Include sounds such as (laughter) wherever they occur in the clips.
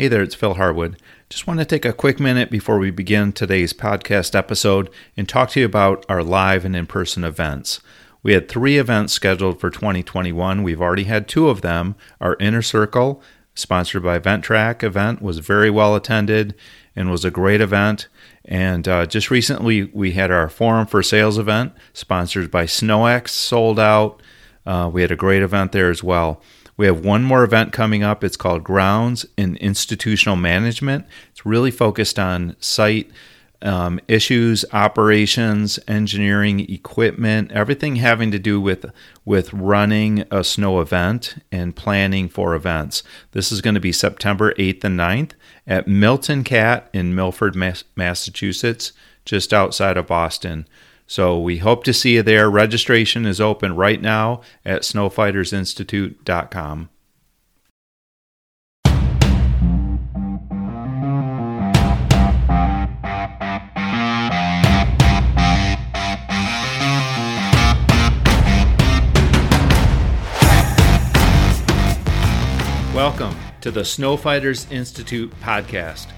Hey there, it's Phil Harwood. Just want to take a quick minute before we begin today's podcast episode and talk to you about our live and in person events. We had three events scheduled for 2021. We've already had two of them. Our Inner Circle, sponsored by Ventrac event, was very well attended and was a great event. And uh, just recently, we had our Forum for Sales event, sponsored by SnowEx, sold out. Uh, we had a great event there as well. We have one more event coming up. It's called Grounds in Institutional Management. It's really focused on site um, issues, operations, engineering, equipment, everything having to do with with running a snow event and planning for events. This is going to be September 8th and 9th at Milton Cat in Milford, Massachusetts, just outside of Boston. So we hope to see you there. Registration is open right now at snowfightersinstitute.com. Welcome to the Snowfighters Institute podcast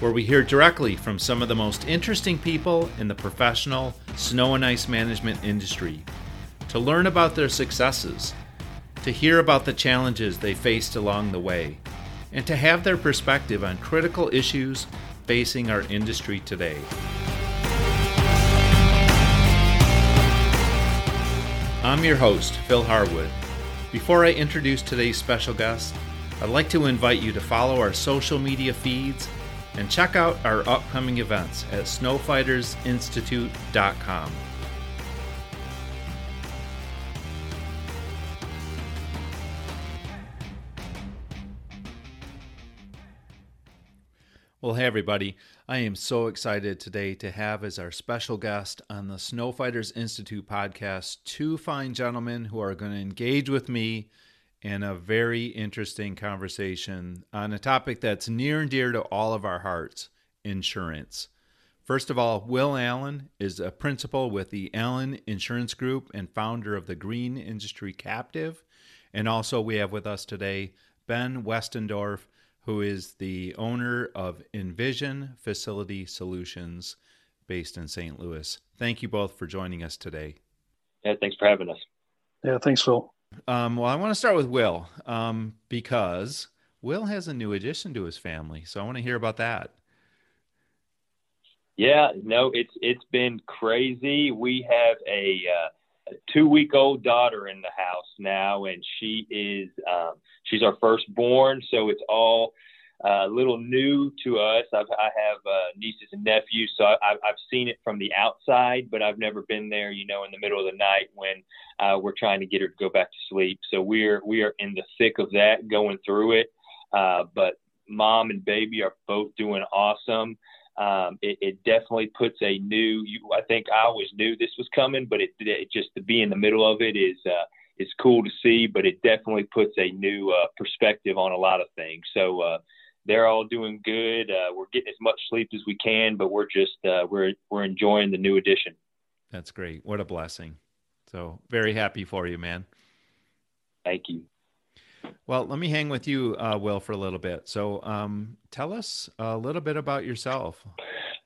where we hear directly from some of the most interesting people in the professional snow and ice management industry, to learn about their successes, to hear about the challenges they faced along the way, and to have their perspective on critical issues facing our industry today. I'm your host, Phil Harwood. Before I introduce today's special guest, I'd like to invite you to follow our social media feeds and check out our upcoming events at snowfightersinstitute.com. Well, hey, everybody. I am so excited today to have as our special guest on the Snowfighters Institute podcast two fine gentlemen who are going to engage with me and a very interesting conversation on a topic that's near and dear to all of our hearts insurance. First of all, Will Allen is a principal with the Allen Insurance Group and founder of the Green Industry Captive. And also, we have with us today Ben Westendorf, who is the owner of Envision Facility Solutions based in St. Louis. Thank you both for joining us today. Yeah, thanks for having us. Yeah, thanks, Phil. Um, well, I want to start with Will um, because Will has a new addition to his family, so I want to hear about that. Yeah, no, it's it's been crazy. We have a, uh, a two week old daughter in the house now, and she is um, she's our firstborn, so it's all a little new to us. I've, I have uh, nieces and nephews, so I, I've seen it from the outside, but I've never been there. You know, in the middle of the night when uh, we're trying to get her to go back to sleep. So we're we are in the thick of that, going through it. Uh, but mom and baby are both doing awesome. Um, it, it definitely puts a new. You, I think I always knew this was coming, but it, it just to be in the middle of it is uh, is cool to see. But it definitely puts a new uh, perspective on a lot of things. So uh, they're all doing good. Uh, we're getting as much sleep as we can, but we're just uh, we're we're enjoying the new addition. That's great. What a blessing. So very happy for you, man. Thank you. Well, let me hang with you, uh, Will, for a little bit. So, um, tell us a little bit about yourself.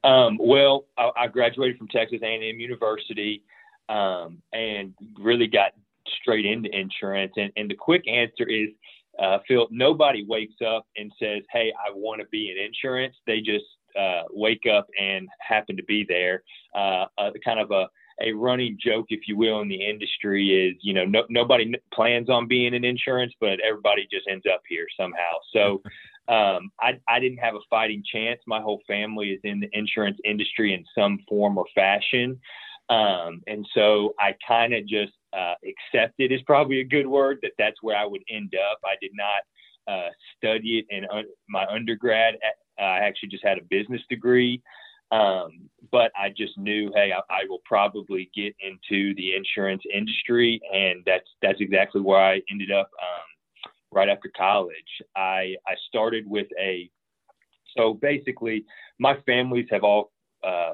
Um, well, I, I, graduated from Texas A&M University um, and really got straight into insurance. And, and the quick answer is uh, Phil, nobody wakes up and says, "Hey, I want to be in insurance." They just uh, wake up and happen to be there. Uh, uh, kind of a a running joke, if you will, in the industry is, you know, no, nobody plans on being in insurance, but everybody just ends up here somehow. So, (laughs) um, I, I didn't have a fighting chance. My whole family is in the insurance industry in some form or fashion. Um, and so I kind of just uh, accepted is probably a good word that that's where I would end up. I did not uh, study it in un- my undergrad. Uh, I actually just had a business degree. Um, but I just knew, hey, I, I, will probably get into the insurance industry, and that's that's exactly where I ended up. Um, right after college, I I started with a so basically my families have all uh,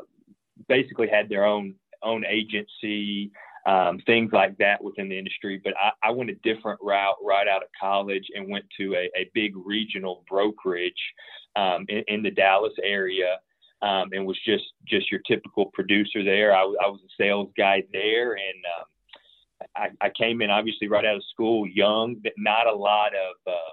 basically had their own own agency um, things like that within the industry. But I, I, went a different route right out of college and went to a, a big regional brokerage um, in, in, the Dallas area. Um, and was just just your typical producer there. I, I was a sales guy there, and um, I, I, came in obviously right out of school, young, but not a lot of uh,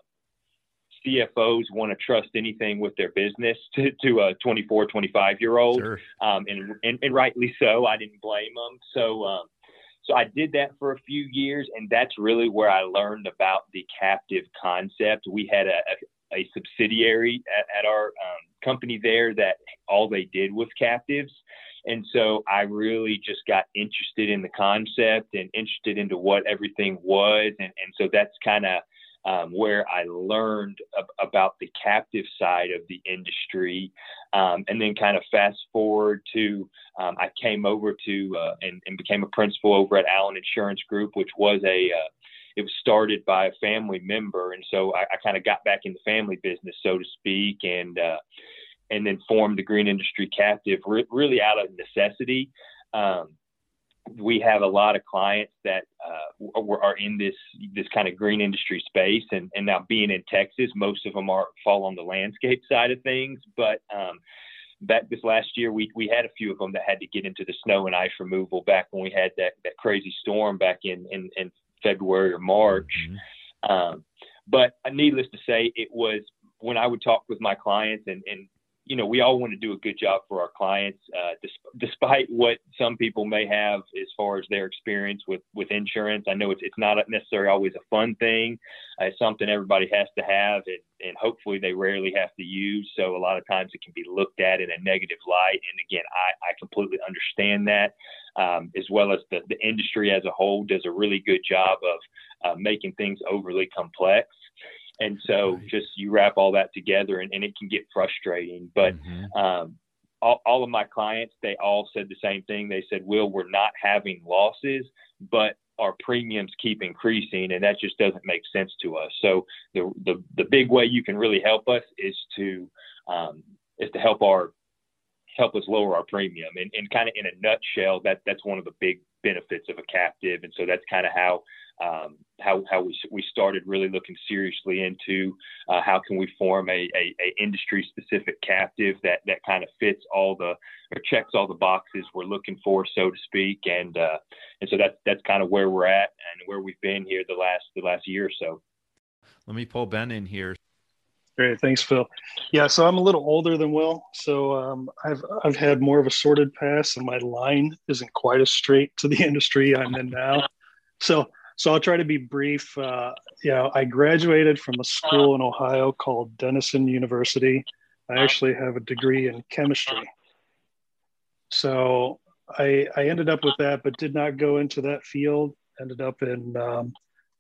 CFOs want to trust anything with their business (laughs) to, to a 24, 25 year old. Sure. Um, and, and, and, rightly so. I didn't blame them. So, um, so I did that for a few years, and that's really where I learned about the captive concept. We had a, a, a subsidiary at, at our um, company there that all they did was captives. And so I really just got interested in the concept and interested into what everything was. And, and so that's kind of um, where I learned ab- about the captive side of the industry. Um, and then kind of fast forward to um, I came over to uh, and, and, became a principal over at Allen Insurance Group, which was a uh, it was started by a family member, and so I, I kind of got back in the family business, so to speak, and uh, and then formed the Green Industry Captive re- really out of necessity. Um, we have a lot of clients that uh, are in this this kind of green industry space, and, and now being in Texas, most of them are fall on the landscape side of things. But um, back this last year, we we had a few of them that had to get into the snow and ice removal back when we had that that crazy storm back in in, in February or March. Mm-hmm. Um, but uh, needless to say, it was when I would talk with my clients and, and you know, we all want to do a good job for our clients, uh, dis- despite what some people may have as far as their experience with, with insurance. I know it's, it's not necessarily always a fun thing. Uh, it's something everybody has to have and, and hopefully they rarely have to use. So a lot of times it can be looked at in a negative light. And again, I, I completely understand that. Um, as well as the, the industry as a whole does a really good job of uh, making things overly complex. And so right. just you wrap all that together and, and it can get frustrating. But mm-hmm. um, all, all of my clients, they all said the same thing. They said, Will, we're not having losses, but our premiums keep increasing and that just doesn't make sense to us. So the, the, the big way you can really help us is to, um, is to help our, help us lower our premium and, and kind of in a nutshell, that that's one of the big benefits of a captive. And so that's kind of how um, how how we we started really looking seriously into uh, how can we form a, a, a industry specific captive that that kind of fits all the or checks all the boxes we're looking for, so to speak, and uh, and so that's that's kind of where we're at and where we've been here the last the last year or so. Let me pull Ben in here. Great, thanks, Phil. Yeah, so I'm a little older than Will, so um, I've I've had more of a sorted past, and my line isn't quite as straight to the (laughs) industry I'm in now. So so I'll try to be brief. Uh, yeah, I graduated from a school in Ohio called Denison University. I actually have a degree in chemistry. So I, I ended up with that, but did not go into that field. Ended up in um,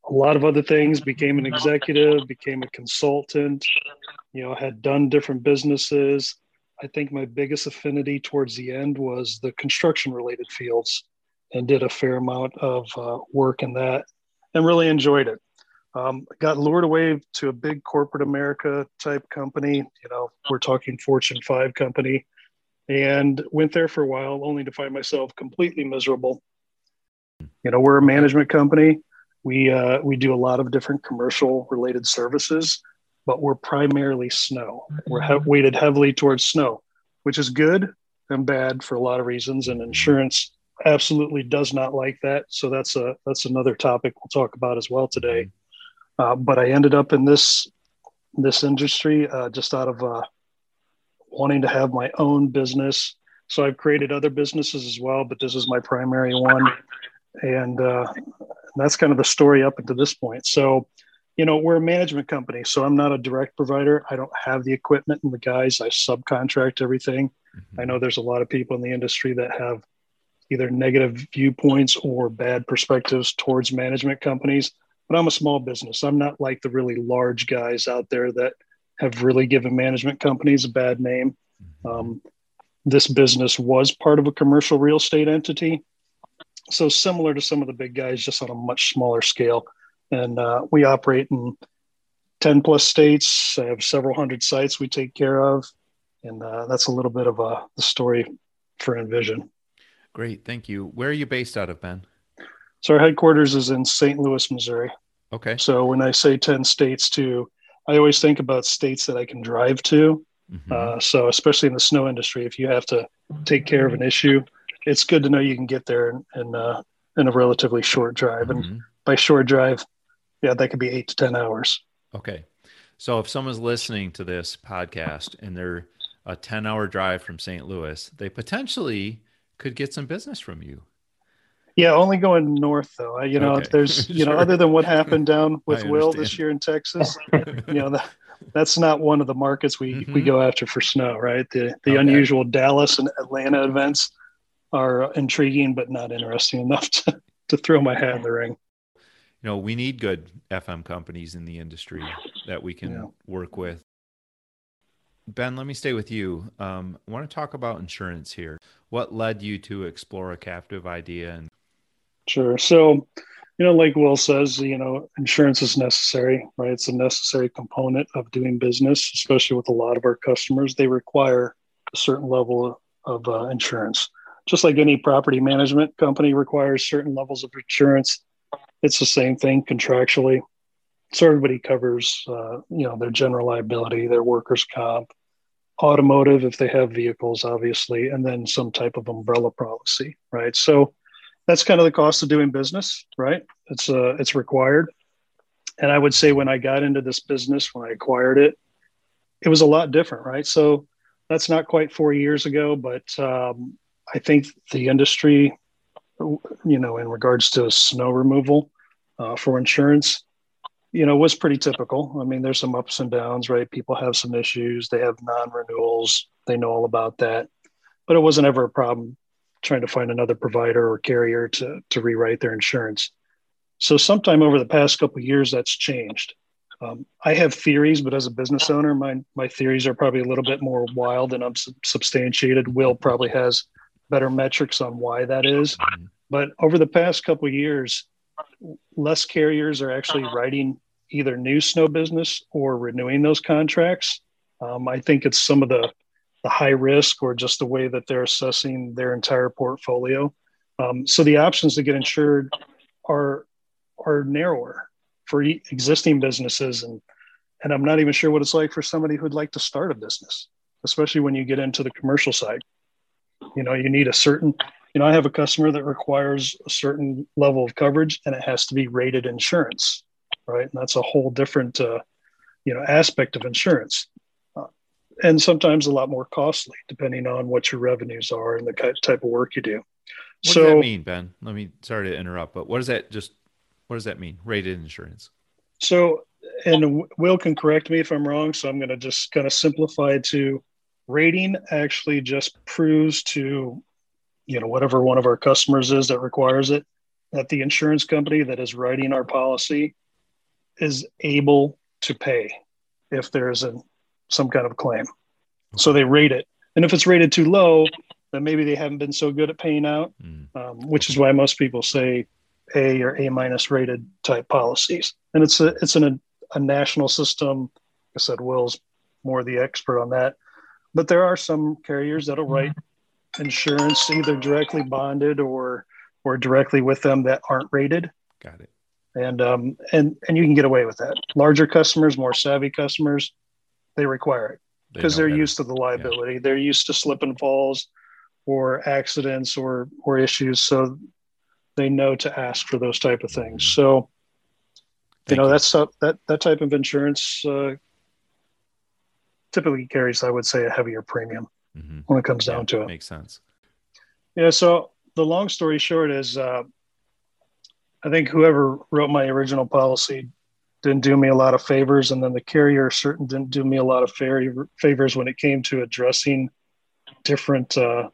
a lot of other things. Became an executive, became a consultant. You know, had done different businesses. I think my biggest affinity towards the end was the construction related fields and did a fair amount of uh, work in that and really enjoyed it. Um, got lured away to a big corporate America type company. You know, we're talking Fortune 5 company, and went there for a while only to find myself completely miserable. You know, we're a management company. We, uh, we do a lot of different commercial related services, but we're primarily snow. We're he- weighted heavily towards snow, which is good and bad for a lot of reasons. And insurance absolutely does not like that. So that's a that's another topic we'll talk about as well today. Uh, but I ended up in this this industry uh, just out of uh, wanting to have my own business. So I've created other businesses as well, but this is my primary one, and uh, that's kind of the story up until this point. So, you know, we're a management company, so I'm not a direct provider. I don't have the equipment and the guys. I subcontract everything. Mm-hmm. I know there's a lot of people in the industry that have either negative viewpoints or bad perspectives towards management companies. But I'm a small business. I'm not like the really large guys out there that have really given management companies a bad name. Um, this business was part of a commercial real estate entity. So similar to some of the big guys, just on a much smaller scale. And uh, we operate in 10 plus states. I have several hundred sites we take care of. And uh, that's a little bit of a, the story for Envision. Great, thank you. Where are you based out of, Ben? So our headquarters is in St. Louis, Missouri. Okay. So when I say 10 states too, I always think about states that I can drive to. Mm-hmm. Uh, so especially in the snow industry, if you have to take care of an issue, it's good to know you can get there in, in, uh, in a relatively short drive. Mm-hmm. And by short drive, yeah, that could be eight to 10 hours. Okay. So if someone's listening to this podcast and they're a 10 hour drive from St. Louis, they potentially could get some business from you. Yeah, only going north though. You know, okay. there's (laughs) you sure. know, other than what happened down (laughs) with Will this year in Texas, (laughs) you know, that, that's not one of the markets we mm-hmm. we go after for snow, right? The the okay. unusual Dallas and Atlanta events are intriguing, but not interesting enough to to throw my hat in the ring. You know, we need good FM companies in the industry that we can yeah. work with. Ben, let me stay with you. Um, I want to talk about insurance here. What led you to explore a captive idea and Sure. So, you know, like Will says, you know, insurance is necessary, right? It's a necessary component of doing business, especially with a lot of our customers. They require a certain level of uh, insurance. Just like any property management company requires certain levels of insurance, it's the same thing contractually. So everybody covers, uh, you know, their general liability, their workers' comp, automotive if they have vehicles, obviously, and then some type of umbrella policy, right? So that's kind of the cost of doing business, right? It's uh, it's required. And I would say when I got into this business, when I acquired it, it was a lot different, right? So that's not quite four years ago, but um, I think the industry, you know, in regards to snow removal uh, for insurance, you know, was pretty typical. I mean, there's some ups and downs, right? People have some issues. They have non-renewals. They know all about that, but it wasn't ever a problem trying to find another provider or carrier to, to rewrite their insurance. So sometime over the past couple years, that's changed. Um, I have theories, but as a business owner, my my theories are probably a little bit more wild and unsubstantiated. Will probably has better metrics on why that is. But over the past couple years, less carriers are actually writing either new snow business or renewing those contracts. Um, I think it's some of the the high risk or just the way that they're assessing their entire portfolio. Um, so the options to get insured are are narrower for existing businesses, and and I'm not even sure what it's like for somebody who'd like to start a business, especially when you get into the commercial side. You know, you need a certain. You know, I have a customer that requires a certain level of coverage, and it has to be rated insurance, right? And that's a whole different, uh, you know, aspect of insurance and sometimes a lot more costly depending on what your revenues are and the type of work you do. What so, does that mean, Ben? Let me sorry to interrupt, but what does that just what does that mean? Rated insurance. So, and Will can correct me if I'm wrong. So I'm going to just kind of simplify it to rating actually just proves to, you know, whatever one of our customers is that requires it, that the insurance company that is writing our policy is able to pay if there's an some kind of claim. So they rate it. And if it's rated too low, then maybe they haven't been so good at paying out, mm. um, which is why most people say A or A minus rated type policies. And it's a it's an, a, a national system. Like I said, Will's more the expert on that. But there are some carriers that'll mm-hmm. write insurance either directly bonded or or directly with them that aren't rated. Got it. And um and and you can get away with that. Larger customers, more savvy customers, they require it because they are used to the liability. Yeah. They're used to slip and falls or accidents or or issues, so they know to ask for those type of things. Mm-hmm. So, Thank you know, you. that's that that type of insurance uh, typically carries, I would say, a heavier premium mm-hmm. when it comes yeah, down to it. Makes sense. Yeah. So the long story short is, uh, I think whoever wrote my original policy didn't do me a lot of favors, and then the carrier certain didn't do me a lot of favors when it came to addressing different uh,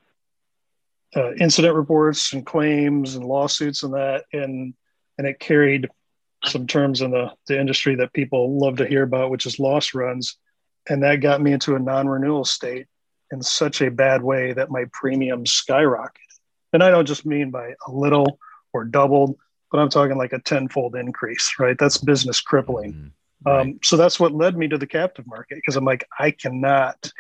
uh, incident reports and claims and lawsuits and that, and and it carried some terms in the, the industry that people love to hear about, which is loss runs, and that got me into a non-renewal state in such a bad way that my premiums skyrocketed. And I don't just mean by a little or doubled but I'm talking like a tenfold increase, right? That's business crippling. Mm, right. um, so that's what led me to the captive market because I'm like, I cannot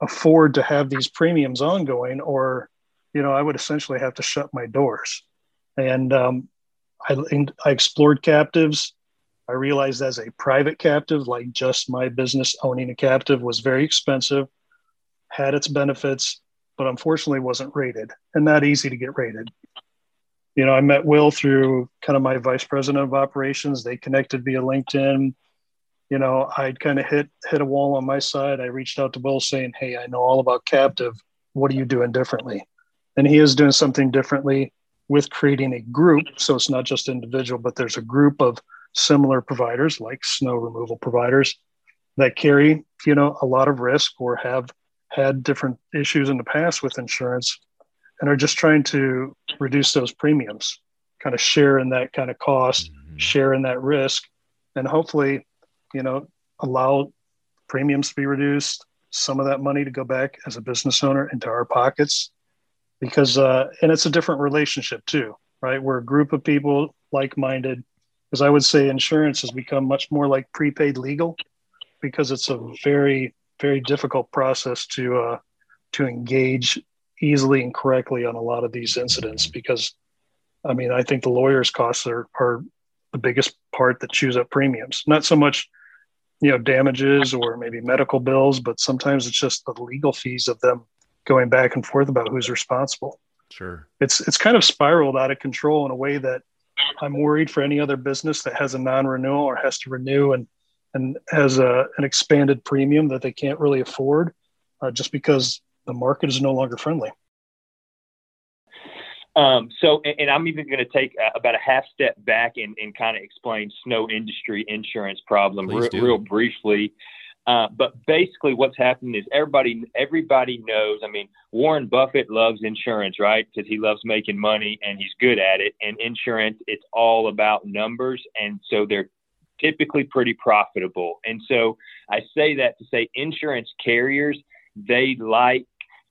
afford to have these premiums ongoing, or you know, I would essentially have to shut my doors. And um, I, I explored captives. I realized as a private captive, like just my business owning a captive, was very expensive, had its benefits, but unfortunately wasn't rated and not easy to get rated. You know, I met Will through kind of my vice president of operations. They connected via LinkedIn. You know, I'd kind of hit hit a wall on my side. I reached out to Will saying, "Hey, I know all about captive. What are you doing differently?" And he is doing something differently with creating a group. So it's not just individual, but there's a group of similar providers like snow removal providers that carry, you know, a lot of risk or have had different issues in the past with insurance and are just trying to reduce those premiums, kind of share in that kind of cost, mm-hmm. share in that risk, and hopefully, you know, allow premiums to be reduced, some of that money to go back as a business owner into our pockets. Because, uh, and it's a different relationship too, right? We're a group of people like minded. Because I would say insurance has become much more like prepaid legal because it's a very very difficult process to uh, to engage easily and correctly on a lot of these incidents because I mean I think the lawyers' costs are are the biggest part that chews up premiums. Not so much you know damages or maybe medical bills, but sometimes it's just the legal fees of them going back and forth about who's responsible. Sure. It's it's kind of spiraled out of control in a way that I'm worried for any other business that has a non-renewal or has to renew and and has a, an expanded premium that they can't really afford uh, just because the market is no longer friendly. Um, so, and, and, I'm even going to take about a half step back and, and kind of explain snow industry insurance problem re- real briefly. Uh, but basically, what's happening is everybody everybody knows. I mean, Warren Buffett loves insurance, right? Because he loves making money and he's good at it. And insurance, it's all about numbers, and so they're typically pretty profitable. And so I say that to say insurance carriers, they like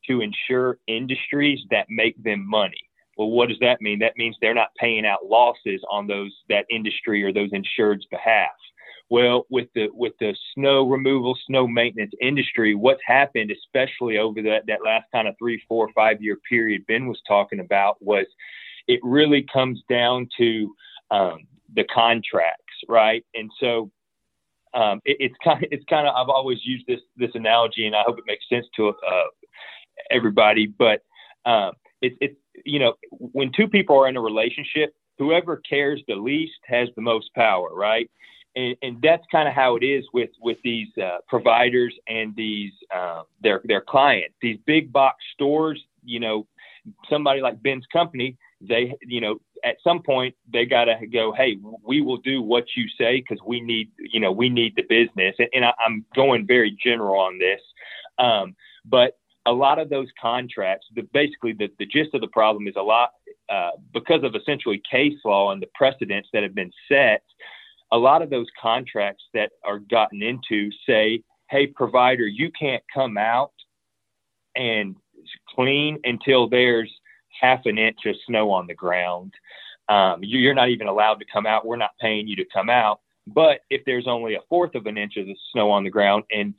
to insure industries that make them money. Well, what does that mean? That means they're not paying out losses on those that industry or those insured's behalf. Well, with the with the snow removal, snow maintenance industry, what's happened, especially over that that last kind of three, four, five year period Ben was talking about, was it really comes down to um, the contract right? And so um, it, it's kind of, it's kind of I've always used this this analogy, and I hope it makes sense to uh, everybody. But um, it's it's you know when two people are in a relationship, whoever cares the least has the most power, right? And, and that's kind of how it is with with these uh, providers and these um, their their clients. These big box stores, you know, somebody like Ben's company, they you know at some point they got to go hey we will do what you say because we need you know we need the business. And, and I, am going very general on this um, but a lot of those contracts the, basically the, the gist of the problem is a lot uh, because of essentially case law and the precedents that have been set a lot of those contracts that are gotten into say hey provider you can't come out and clean until there's half an inch of snow on the ground. Um, you're not even allowed to come out. We're not paying you to come out. But if there's only a fourth of an inch of the snow on the ground and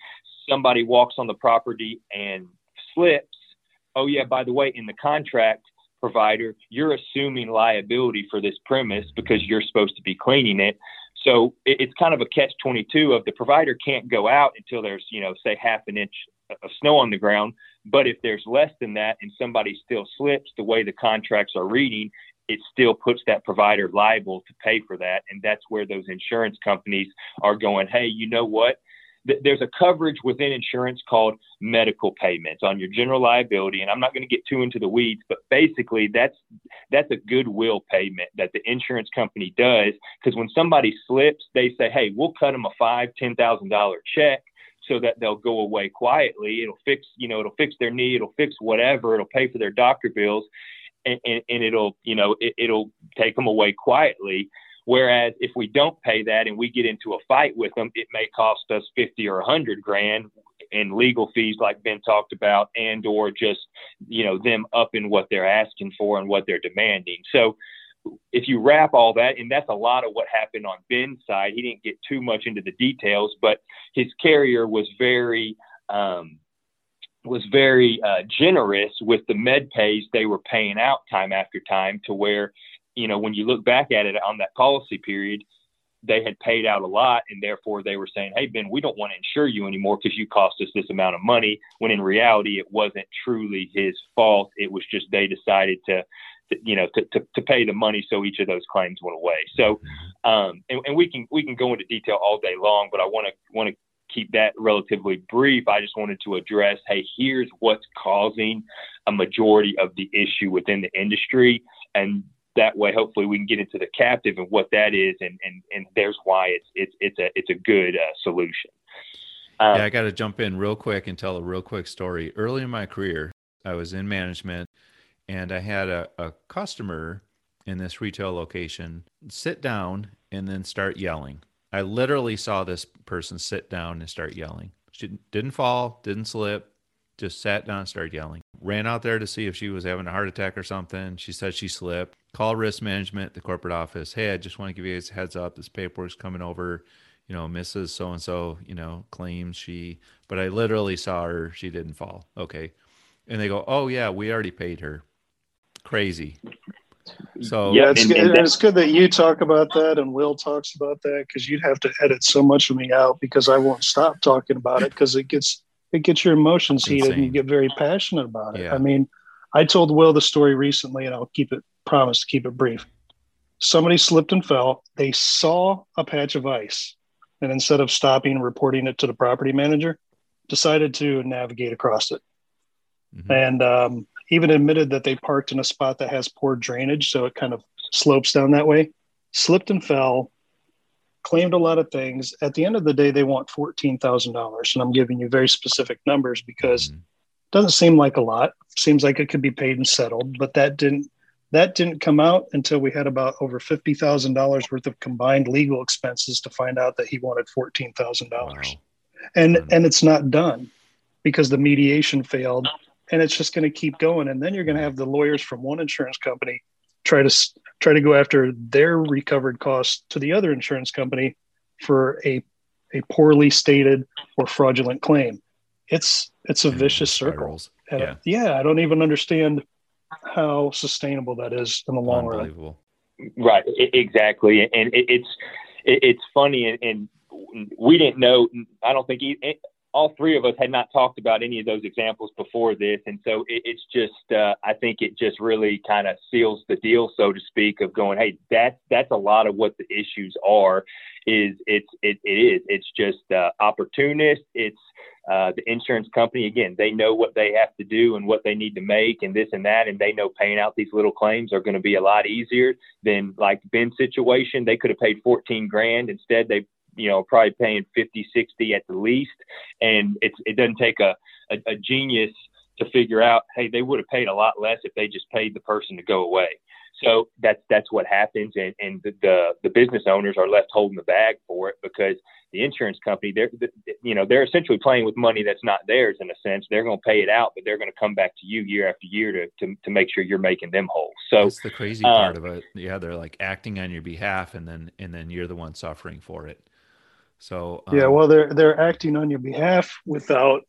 somebody walks on the property and slips, oh, yeah, by the way, in the contract, provider, you're assuming liability for this premise because you're supposed to be cleaning it. So it's kind of a catch 22 of the provider can't go out until there's, you know, say half an inch of snow on the ground. But if there's less than that and somebody still slips the way the contracts are reading, it still puts that provider liable to pay for that. And that's where those insurance companies are going, hey, you know what? There's a coverage within insurance called medical payments on your general liability, and I'm not going to get too into the weeds, but basically that's that's a goodwill payment that the insurance company does because when somebody slips, they say, "Hey, we'll cut them a five, ten thousand dollar check, so that they'll go away quietly. It'll fix, you know, it'll fix their knee, it'll fix whatever, it'll pay for their doctor bills, and, and, and it'll, you know, it, it'll take them away quietly. Whereas if we don't pay that and we get into a fight with them, it may cost us 50 or a 100 grand in legal fees, like Ben talked about, and or just, you know, them up in what they're asking for and what they're demanding. So if you wrap all that, and that's a lot of what happened on Ben's side, he didn't get too much into the details, but his carrier was very um, was very uh, generous with the med pays they were paying out time after time to where you know, when you look back at it on that policy period, they had paid out a lot, and therefore they were saying, "Hey Ben, we don't want to insure you anymore because you cost us this amount of money." When in reality, it wasn't truly his fault. It was just they decided to, to you know, to, to, to, pay the money so each of those claims went away. So, um, and, and we can we can go into detail all day long, but I want to want to keep that relatively brief. I just wanted to address, hey, here's what's causing a majority of the issue within the industry, and that way, hopefully, we can get into the captive and what that is, and and and there's why it's it's it's a it's a good uh, solution. Um, yeah, I got to jump in real quick and tell a real quick story. Early in my career, I was in management, and I had a, a customer in this retail location sit down and then start yelling. I literally saw this person sit down and start yelling. She didn't fall, didn't slip, just sat down and started yelling. Ran out there to see if she was having a heart attack or something. She said she slipped. Call risk management, the corporate office. Hey, I just want to give you guys a heads up. This paperwork's coming over. You know, Mrs. So and so, you know, claims she, but I literally saw her. She didn't fall. Okay. And they go, oh, yeah, we already paid her. Crazy. So yeah, it's, and, good, and it's good that you talk about that and Will talks about that because you'd have to edit so much of me out because I won't stop talking about it because it gets it gets your emotions heated and you get very passionate about it. Yeah. I mean, I told Will the story recently, and I'll keep it promise to keep it brief. Somebody slipped and fell. They saw a patch of ice, and instead of stopping and reporting it to the property manager, decided to navigate across it. Mm-hmm. And um, even admitted that they parked in a spot that has poor drainage, so it kind of slopes down that way. Slipped and fell, claimed a lot of things. At the end of the day, they want $14,000. And I'm giving you very specific numbers because mm-hmm. it doesn't seem like a lot. Seems like it could be paid and settled, but that didn't that didn't come out until we had about over $50,000 worth of combined legal expenses to find out that he wanted $14,000. Wow. And mm-hmm. and it's not done because the mediation failed and it's just going to keep going and then you're going to have the lawyers from one insurance company try to try to go after their recovered costs to the other insurance company for a a poorly stated or fraudulent claim. It's it's a vicious circle. And yeah. yeah, I don't even understand how sustainable that is in the long run. Right, exactly, and it's it's funny, and, and we didn't know. I don't think all three of us had not talked about any of those examples before this, and so it, it's just uh, I think it just really kind of seals the deal, so to speak, of going, hey, that's that's a lot of what the issues are. Is it's it, it is it's just uh, opportunist. It's uh, the insurance company again. They know what they have to do and what they need to make, and this and that, and they know paying out these little claims are going to be a lot easier than like Ben's situation. They could have paid 14 grand instead. They you know, probably paying 50, 60 at the least. And it's, it doesn't take a, a, a genius to figure out, hey, they would have paid a lot less if they just paid the person to go away. So that's that's what happens, and, and the, the, the business owners are left holding the bag for it because the insurance company they're you know they're essentially playing with money that's not theirs in a sense. They're going to pay it out, but they're going to come back to you year after year to, to to make sure you're making them whole. So that's the crazy um, part of it. Yeah, they're like acting on your behalf, and then and then you're the one suffering for it. So um, yeah, well, they're they're acting on your behalf without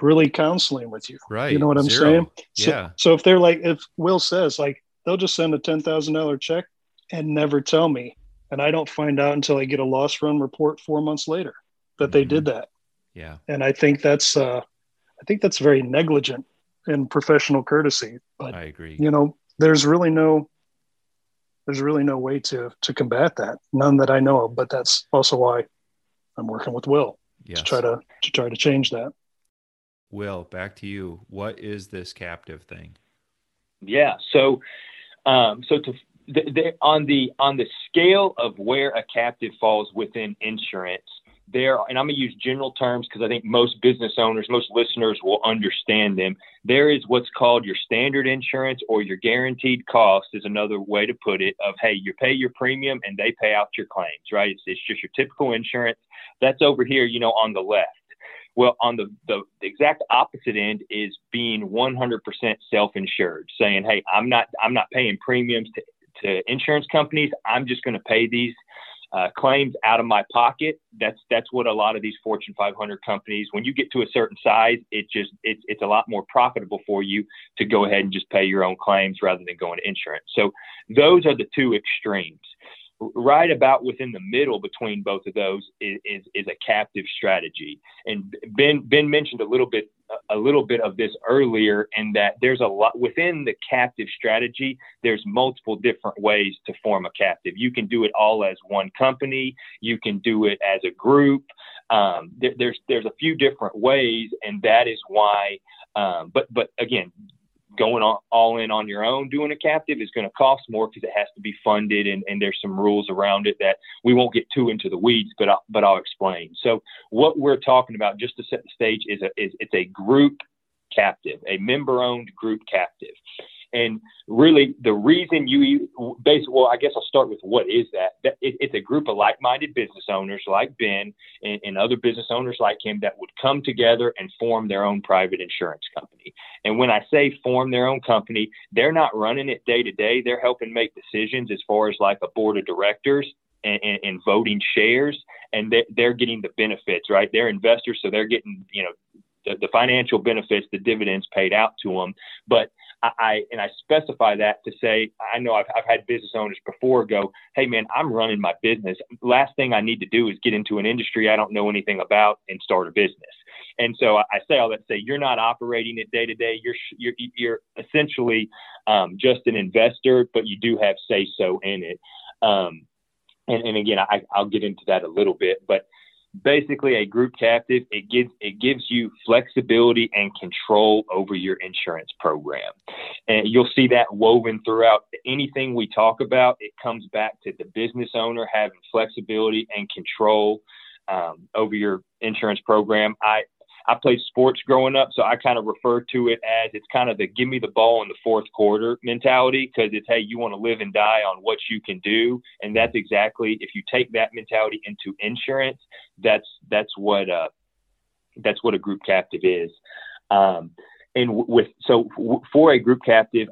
really counseling with you. Right. You know what I'm Zero. saying? So, yeah. So if they're like, if Will says like they'll just send a ten thousand dollar check and never tell me, and I don't find out until I get a loss run report four months later that mm-hmm. they did that. Yeah. And I think that's uh, I think that's very negligent in professional courtesy. But I agree. You know, there's really no there's really no way to to combat that. None that I know of. But that's also why I'm working with Will yes. to try to to try to change that. Will, back to you. What is this captive thing? Yeah, so um, so to the, the, on the on the scale of where a captive falls within insurance, there and I'm going to use general terms because I think most business owners, most listeners will understand them. There is what's called your standard insurance or your guaranteed cost is another way to put it. Of hey, you pay your premium and they pay out your claims, right? It's, it's just your typical insurance. That's over here, you know, on the left. Well, on the, the, exact opposite end is being 100% self-insured, saying, "Hey, I'm not I'm not paying premiums to, to insurance companies. I'm just going to pay these uh, claims out of my pocket. That's that's what a lot of these Fortune 500 companies. When you get to a certain size, it just it's it's a lot more profitable for you to go ahead and just pay your own claims rather than going to insurance. So those are the two extremes right about within the middle between both of those is, is, is, a captive strategy. And Ben Ben mentioned a little bit a little bit of this earlier, in that there's a lot within the captive strategy. There's multiple different ways to form a captive. You can do it all as one company. You can do it as a group. Um, there, there's there's a few different ways, and that is why. Um, but but again, going on, all in on your own doing a captive is going to cost more because it has to be funded and, and there's some rules around it that we won't get too into the weeds, but I'll, but I'll explain. So what we're talking about, just to set the stage, is a, is it's a group captive, a member-owned group captive. And really, the reason you basically, well, I guess I'll start with what is that? that it, it's a group of like minded business owners like Ben and, and other business owners like him that would come together and form their own private insurance company. And when I say form their own company, they're not running it day to day. They're helping make decisions as far as like a board of directors and, and, voting shares, and they're, they're getting the benefits, right? They're investors, so they're getting, you know, the, the financial benefits, the dividends paid out to them. But I, and I specify that to say, I know I've, I've had business owners before go, Hey man, I'm running my business. Last thing I need to do is get into an industry I don't know anything about and start a business. And so I say all that to say you're not operating it day to day. You're, you're, you're essentially um, just an investor, but you do have say so in it. Um, and, and again, I, I'll get into that a little bit, but basically a group captive it gives it gives you flexibility and control over your insurance program. And you'll see that woven throughout. Anything we talk about it comes back to the business owner having flexibility and control um, over your insurance program. I I played sports growing up, so I kind of refer to it as it's kind of the give me the ball in the fourth quarter mentality because it's hey, you want to live and die on what you can do, and that's exactly if you take that mentality into insurance, that's that's what uh, that's what a group captive is. Um, and with so for a group captive,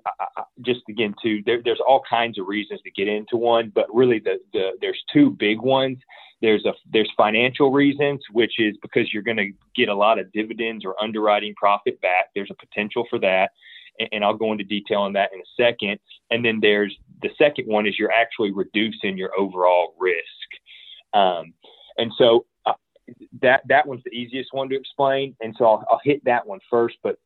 just again too, there, there's all kinds of reasons to get into one, but really the, the there's two big ones. There's a there's financial reasons, which is because you're going to get a lot of dividends or underwriting profit back. There's a potential for that, and, and I'll go into detail on that in a second. And then there's the second one is you're actually reducing your overall risk. Um, and so uh, that that one's the easiest one to explain, and so I'll, I'll hit that one first. But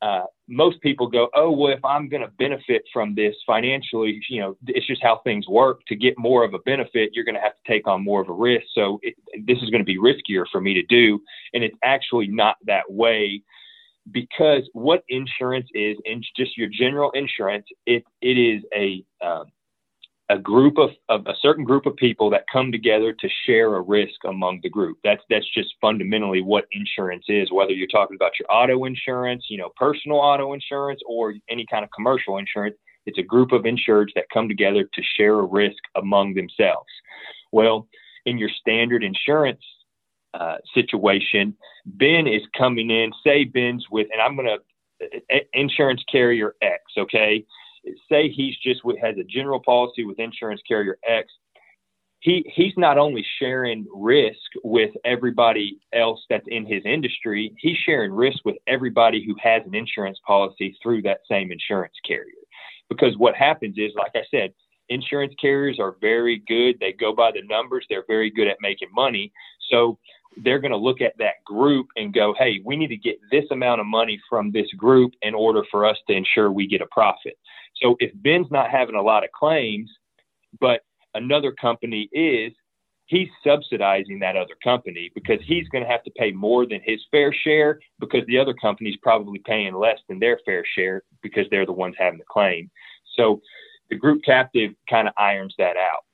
uh, most people go, oh, well, if I'm going to benefit from this financially, you know, it's just how things work. To get more of a benefit, you're going to have to take on more of a risk. So it, this is going to be riskier for me to do. And it's actually not that way because what insurance is, and just your general insurance, it, it is a, um, a group of, of, a certain group of people that come together to share a risk among the group. That's that's just fundamentally what insurance is. Whether you're talking about your auto insurance, you know, personal auto insurance, or any kind of commercial insurance, it's a group of insureds that come together to share a risk among themselves. Well, in your standard insurance uh, situation, Ben is coming in. Say Ben's with, and I'm going to uh, insurance carrier X. Okay say he's just has a general policy with insurance carrier X, he he's not only sharing risk with everybody else that's in his industry, he's sharing risk with everybody who has an insurance policy through that same insurance carrier. Because what happens is, like I said, insurance carriers are very good. They go by the numbers. They're very good at making money. So they're going to look at that group and go, hey, we need to get this amount of money from this group in order for us to ensure we get a profit. So if Ben's not having a lot of claims, but another company is, he's subsidizing that other company because he's going to have to pay more than his fair share because the other company's probably paying less than their fair share because they're the ones having the claim. So the group captive kind of irons that out.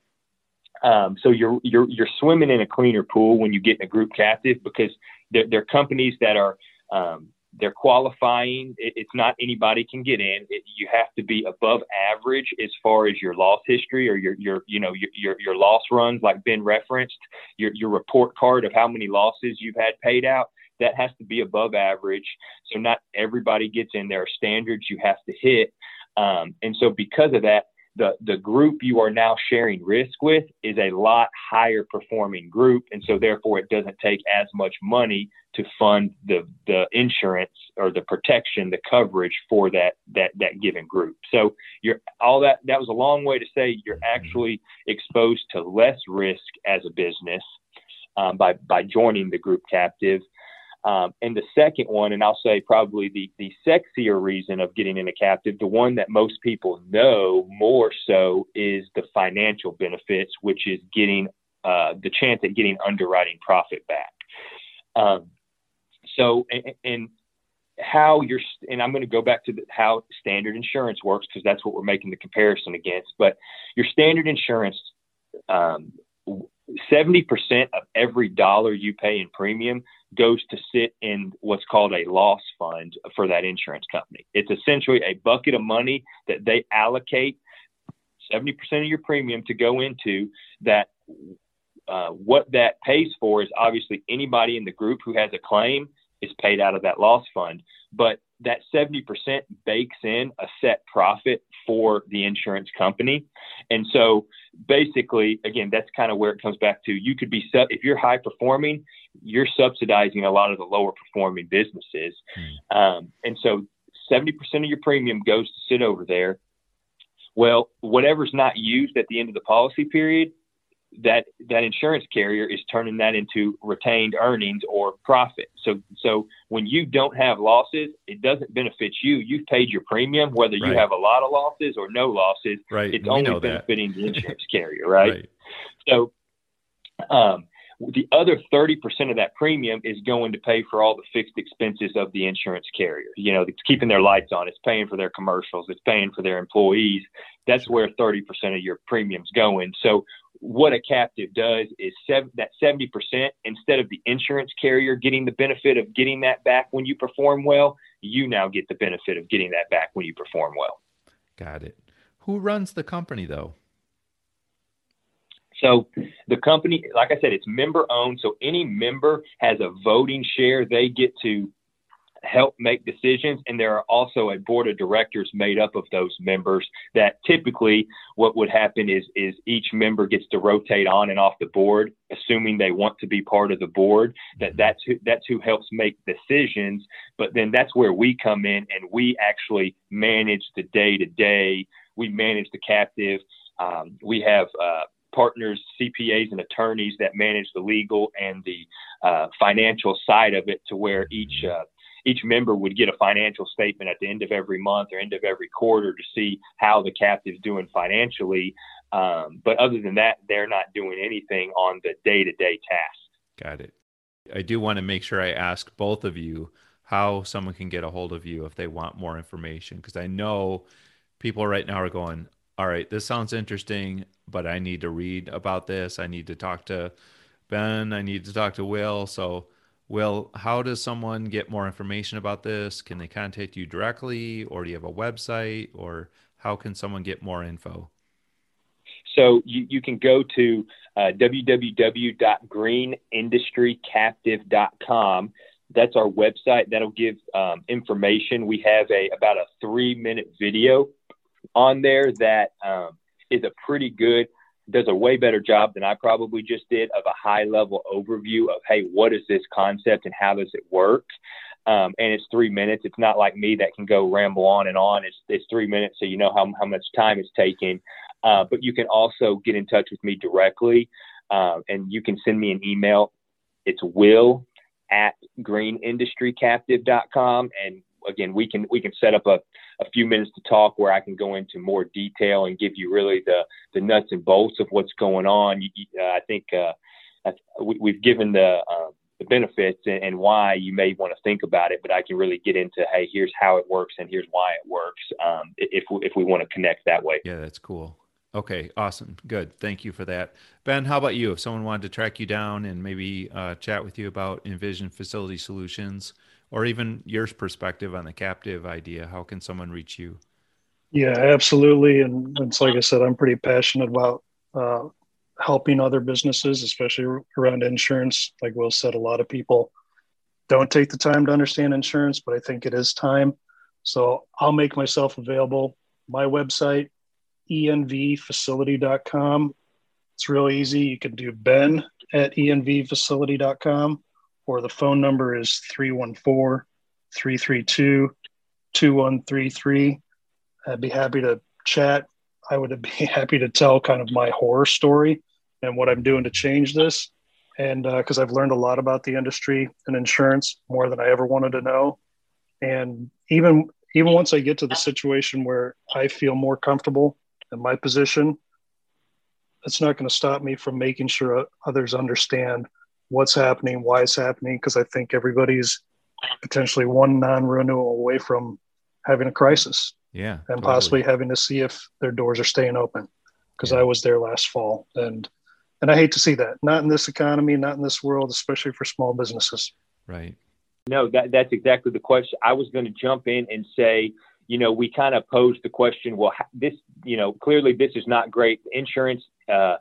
Um, so you're you're you're swimming in a cleaner pool when you get in a group captive because they're, they're companies that are um, they're qualifying. It, it's not anybody can get in. It, you have to be above average as far as your loss history or your your you know your your, your loss runs, like Ben referenced. Your your report card of how many losses you've had paid out that has to be above average. So not everybody gets in. There are standards you have to hit, um, and so because of that, the the group you are now sharing risk with is a lot higher performing group. And so therefore it doesn't take as much money to fund the the insurance or the protection the coverage for that that that given group. So you're all that that was a long way to say you're actually exposed to less risk as a business um, by by joining the group captive um, and the second one, and I'll say probably the, the sexier reason of getting in a captive, the one that most people know more so is the financial benefits, which is getting uh, the chance at getting underwriting profit back. Um, so, and, and, how you're, and I'm going to go back to the, how standard insurance works because that's what we're making the comparison against. But your standard insurance, um, 70% of every dollar you pay in premium goes to sit in what's called a loss fund for that insurance company. It's essentially a bucket of money that they allocate 70% of your premium to go into that. Uh, what that pays for is obviously anybody in the group who has a claim is paid out of that loss fund. But that 70% bakes in a set profit for the insurance company. And so basically, again, that's kind of where it comes back to. You could be, sub- if you're high performing, you're subsidizing a lot of the lower performing businesses. Mm. Um, and so 70% of your premium goes to sit over there. Well, whatever's not used at the end of the policy period, that that insurance carrier is turning that into retained earnings or profit. So so when you don't have losses, it doesn't benefit you. You've paid your premium, whether right. you have a lot of losses or no losses. Right. It's we only benefiting that. the insurance carrier, right? (laughs) right. So um, the other 30% of that premium is going to pay for all the fixed expenses of the insurance carrier. You know, it's keeping their lights on, it's paying for their commercials, it's paying for their employees. That's where 30% of your premium's going. So what a captive does is sev- that 70% instead of the insurance carrier getting the benefit of getting that back when you perform well, you now get the benefit of getting that back when you perform well. Got it. Who runs the company though? So the company, like I said, it's member owned. So any member has a voting share. They get to help make decisions. And there are also a board of directors made up of those members that typically what would happen is, is each member gets to rotate on and off the board, assuming they want to be part of the board, that that's who, that's who helps make decisions. But then that's where we come in and we actually manage the day to day. We manage the captive. Um, we have, uh, partners, CPAs, and attorneys that manage the legal and the uh, financial side of it to where each uh, each member would get a financial statement at the end of every month or end of every quarter to see how the captive's doing financially. Um, but other than that, they're not doing anything on the day to day task. Got it. I do want to make sure I ask both of you how someone can get a hold of you if they want more information because I know people right now are going, all right, this sounds interesting, but I need to read about this. I need to talk to Ben. I need to talk to Will. So Will, how does someone get more information about this? Can they contact you directly, or do you have a website, or how can someone get more info? So you, you can go to uh, www.greenindustrycaptive.com. That's our website. That'll give um, information. We have a about a three minute video on there that um, is a pretty good does a way better job than I probably just did of a high level overview of, hey, what is this concept and how does it work? Um, and it's three minutes. It's not like me that can go ramble on and on. It's, it's three minutes, so you know how, how much time it's taking. Uh, but you can also get in touch with me directly, uh, and you can send me an email. It's will at greenindustrycaptive.com, and again, we can we can set up a, a few minutes to talk where I can go into more detail and give you really the the nuts and bolts of what's going on. You, uh, I think uh, we, have given the uh, the benefits and, and, why you may want to think about it, but I can really get into hey, here's how it works and here's why it works um, if we, if we want to connect that way. Yeah, that's cool. Okay, awesome. Good. Thank you for that. Ben, how about you? If someone wanted to track you down and maybe uh, chat with you about Envision Facility Solutions, or even your perspective on the captive idea how can someone reach you? Yeah absolutely. And it's like i said i'm pretty passionate about uh, helping other businesses especially around insurance. Like will said a lot of people don't take the time to understand insurance but i think it is time. So i'll make myself available. My website envfacility.com. It's real easy. You can do ben at envfacility.com or the phone number is 314 332 2133. I'd be happy to chat. I would (laughs) be happy to tell kind of my horror story and what I'm doing to change this. And because uh, I've learned a lot about the industry and insurance more than I ever wanted to know. And even even once I get to the situation where I feel more comfortable in my position, it's not going to stop me from making sure others understand what's happening, why it's happening, because I think everybody's potentially one non-renewal away from having a crisis. Yeah. And totally. possibly having to see if their doors are staying open. Because yeah. I was there last fall. And and I hate to see that. Not in this economy, not in this world, especially for small businesses. Right. No, that that's exactly the question. I was going to jump in and say, you know, we kind of posed the question, well, this, you know, clearly this is not great. Insurance uh,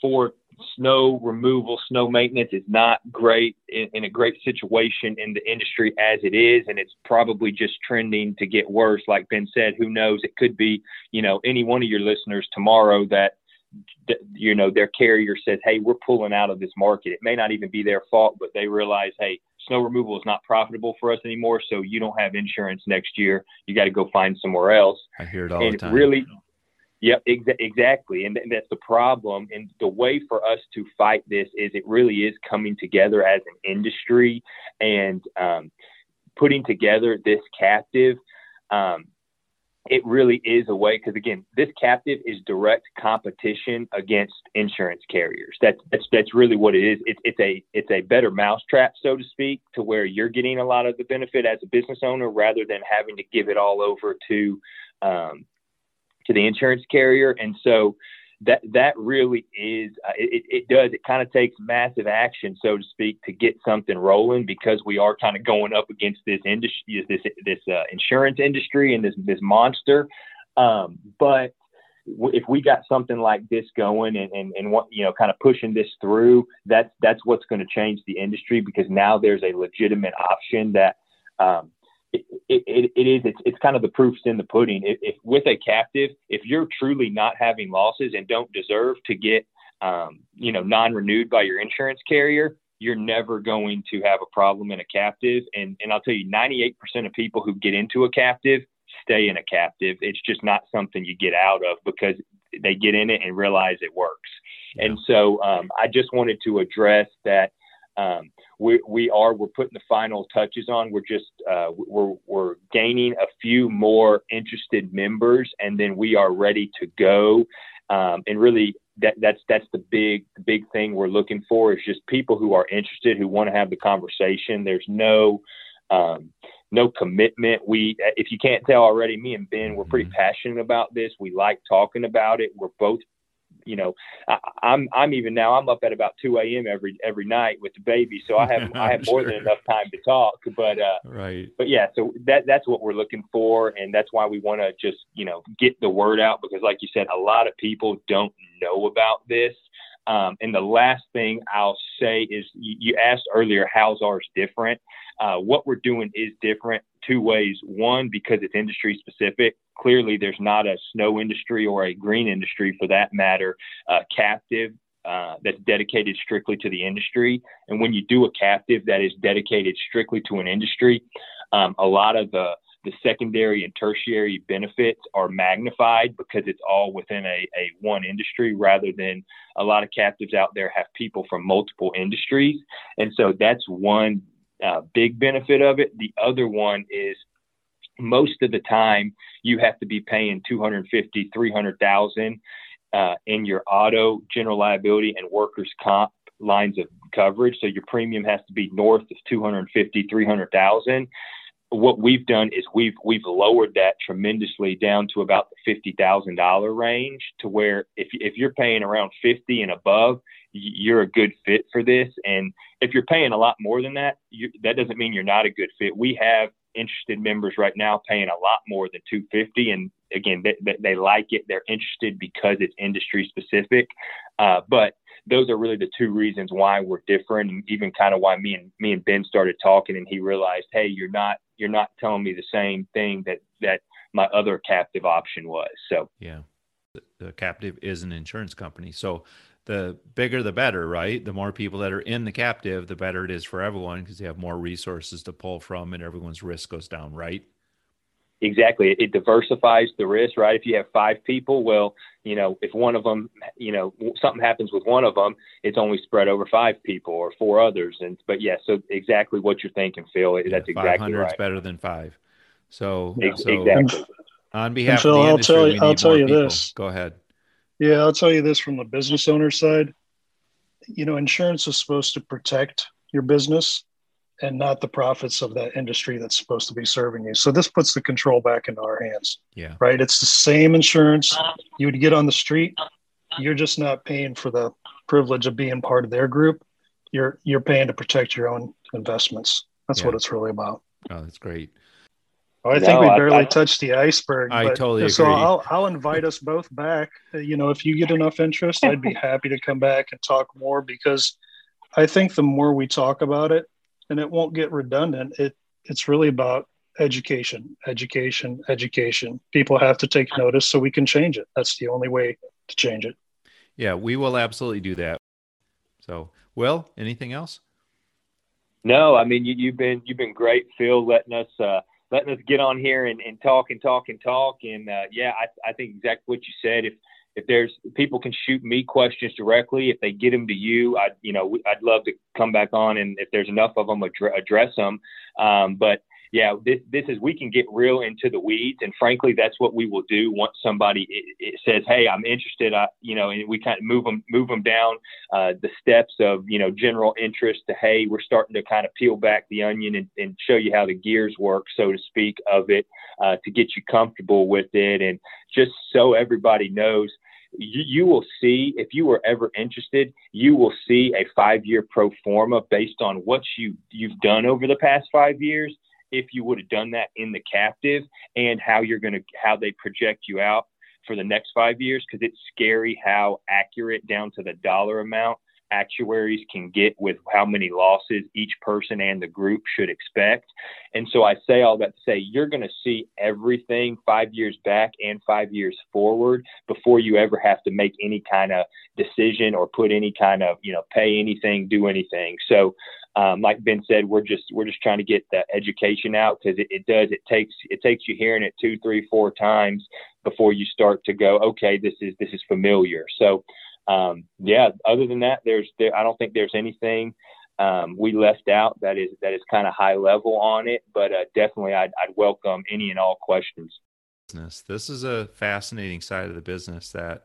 for snow removal, snow maintenance is not great in, in, a great situation in the industry as it is, and it's probably just trending to get worse. Like Ben said, who knows? It could be, you know, any one of your listeners tomorrow that, you know, their carrier says, "Hey, we're pulling out of this market." It may not even be their fault, but they realize, "Hey, snow removal is not profitable for us anymore, so you don't have insurance next year. You got to go find somewhere else." I hear it all and the time. Really Yep, exa- exactly, and, th- that's the problem. And the way for us to fight this is it really is coming together as an industry and um, putting together this captive. Um, it really is a way because again, this captive is direct competition against insurance carriers. That's that's that's really what it is. It's it's a it's a better mousetrap, so to speak, to where you're getting a lot of the benefit as a business owner rather than having to give it all over to um, to the insurance carrier. And so that that really is uh, it, it does it kind of takes massive action so to speak to get something rolling because we are kind of going up against this industry this this uh, insurance industry and this this monster um, but if we got something like this going and, and, and what, you know, kind of pushing this through, that's, that's what's going to change the industry because now there's a legitimate option that, um, it, it, it is it's, it's kind of the proof's in the pudding. If, if, with a captive if you're truly not having losses and don't deserve to get um, you know non-renewed by your insurance carrier you're never going to have a problem in a captive. And and I'll tell you 98% of people who get into a captive stay in a captive. It's just not something you get out of because they get in it and realize it works. Yeah. and so um, I just wanted to address that um, we, we are we're putting the final touches on. We're just uh, we're we're gaining a few more interested members, and then we are ready to go. Um, and really, that that's that's the big the big thing we're looking for is just people who are interested who want to have the conversation. There's no um, no commitment. We, if you can't tell already, me and Ben, we're pretty mm-hmm. passionate about this. We like talking about it. We're both you know, I, I'm I'm even now I'm up at about 2 a.m. every every night with the baby, so I have I have (laughs) more than enough time to talk. But uh, right, but yeah, so that that's what we're looking for, and that's why we want to just you know get the word out because, like you said, a lot of people don't know about this. Um, and the last thing I'll say is you, you asked earlier, how's ours different? Uh, what we're doing is different two ways. One, because it's industry specific. Clearly, there's not a snow industry or a green industry for that matter uh, captive uh, that's dedicated strictly to the industry. And when you do a captive that is dedicated strictly to an industry, um, a lot of the the secondary and tertiary benefits are magnified because it's all within a, a one industry rather than a lot of captives out there have people from multiple industries. And so that's one uh, big benefit of it. The other one is most of the time you have to be paying 250, 300,000 uh, in your auto, general liability, and workers' comp lines of coverage. So your premium has to be north of 250, 300,000 what we've done is we've we've lowered that tremendously down to about the fifty thousand dollar range to where if if you're paying around fifty and above, you're a good fit for this. And if you're paying a lot more than that, you, that doesn't mean you're not a good fit. We have interested members right now paying a lot more than 250 and again they, they like it they're interested because it's industry specific uh, but those are really the two reasons why we're different and even kind of why me and me and Ben started talking and he realized, hey, you're not you're not telling me the same thing that that my other captive option was. So yeah. The captive is an insurance company. So the bigger the better, right? The more people that are in the captive, the better it is for everyone because you have more resources to pull from and everyone's risk goes down, right? Exactly. It diversifies the risk, right? If you have five people, well, you know, if one of them, you know, something happens with one of them, it's only spread over five people or four others. And, but yeah, so exactly what you're thinking, Phil. That's yeah, exactly right. is better than five. So, so exactly. On behalf Phil, of the industry, I'll tell you, I'll tell you people. this. Go ahead. Yeah, I'll tell you this from the business owner side. You know, insurance is supposed to protect your business and not the profits of that industry that's supposed to be serving you. So this puts the control back into our hands. Yeah. Right. It's the same insurance you would get on the street. You're just not paying for the privilege of being part of their group. You're you're paying to protect your own investments. That's yeah. what it's really about. Oh, that's great. Well, I no, think we barely I, touched the iceberg. I totally agree. So I'll, I'll invite us both back. You know, if you get enough interest, I'd be (laughs) happy to come back and talk more because I think the more we talk about it, and it won't get redundant. It it's really about education, education, education. People have to take notice so we can change it. That's the only way to change it. Yeah, we will absolutely do that. So, Will, anything else? No, I mean you, have been you've been great, Phil, letting us uh, letting us get on here and, and talk and talk and talk. And uh, yeah, I, I think exactly what you said. If if there's people can shoot me questions directly if they get them to you i you know i'd love to come back on and if there's enough of them address them um, but yeah this this is we can get real into the weeds and frankly that's what we will do once somebody it, it says hey i'm interested i you know and we kind of move them move them down uh, the steps of you know general interest to hey we're starting to kind of peel back the onion and, and show you how the gears work so to speak of it uh, to get you comfortable with it. And just so everybody knows you, you will see if you were ever interested you will see a five year pro forma based on what you you've done over the past five years if you would have done that in the captive and how you're going to how they project you out for the next five years because it's scary how accurate down to the dollar amount actuaries can get with how many losses each person and the group should expect. And so I say all that to say you're going to see everything five years back and five years forward before you ever have to make any kind of decision or put any kind of, you know, pay anything, do anything. So, um, like Ben said, we're just we're just trying to get the education out because it, it does it takes it takes you hearing it two, three, four times before you start to go, okay, this is this is familiar. So um, yeah, other than that, there's there, I don't think there's anything um, we left out that is that is kind of high level on it. But uh, definitely, I'd, I'd welcome any and all questions. This is a fascinating side of the business that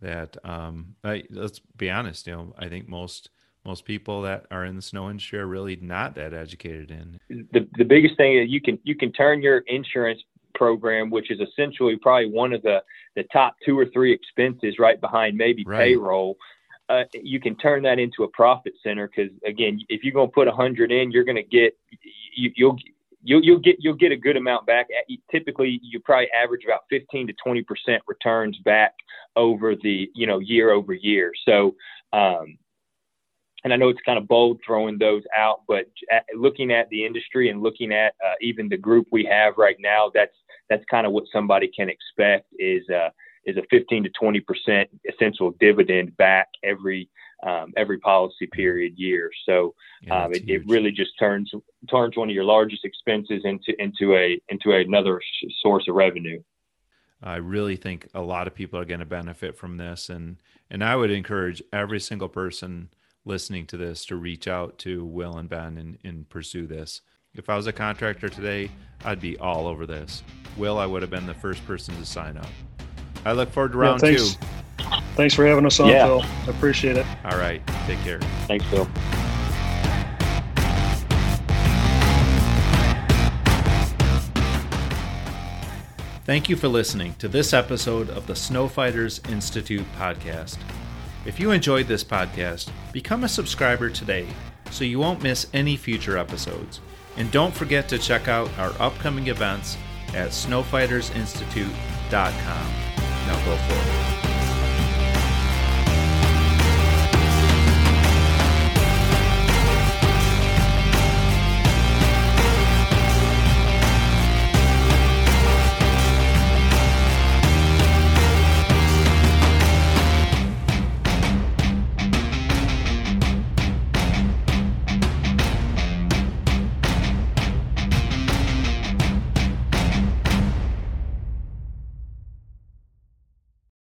that um, I, let's be honest. You know, I think most most people that are in the snow industry are really not that educated in. The the biggest thing is you can you can turn your insurance program, which is essentially probably one of the, the top two or three expenses right behind maybe right. payroll. Uh, you can turn that into a profit center because again, if you're going to put a hundred in, you're going to get you, you'll you'll you'll get you'll get a good amount back. Typically, you probably average about 15 to 20 percent returns back over the you know year over year. So um, and I know it's kind of bold throwing those out, but looking at the industry and looking at uh, even the group we have right now, that's that's kind of what somebody can expect is uh, is a 15 to 20 percent essential dividend back every um, every policy period year. So yeah, um, it, it, really just turns turns one of your largest expenses into into a into another source of revenue. I really think a lot of people are going to benefit from this, and and I would encourage every single person listening to this to reach out to Will and Ben and, and pursue this. If I was a contractor today, I'd be all over this. Will, I would have been the first person to sign up. I look forward to round yeah, thanks. two. Thanks for having us on, yeah. Phil. I appreciate it. All right. Take care. Thanks, Phil. Thank you for listening to this episode of the Snow Fighters Institute podcast. If you enjoyed this podcast, become a subscriber today so you won't miss any future episodes. And don't forget to check out our upcoming events at snowfightersinstitute.com. Now go for it.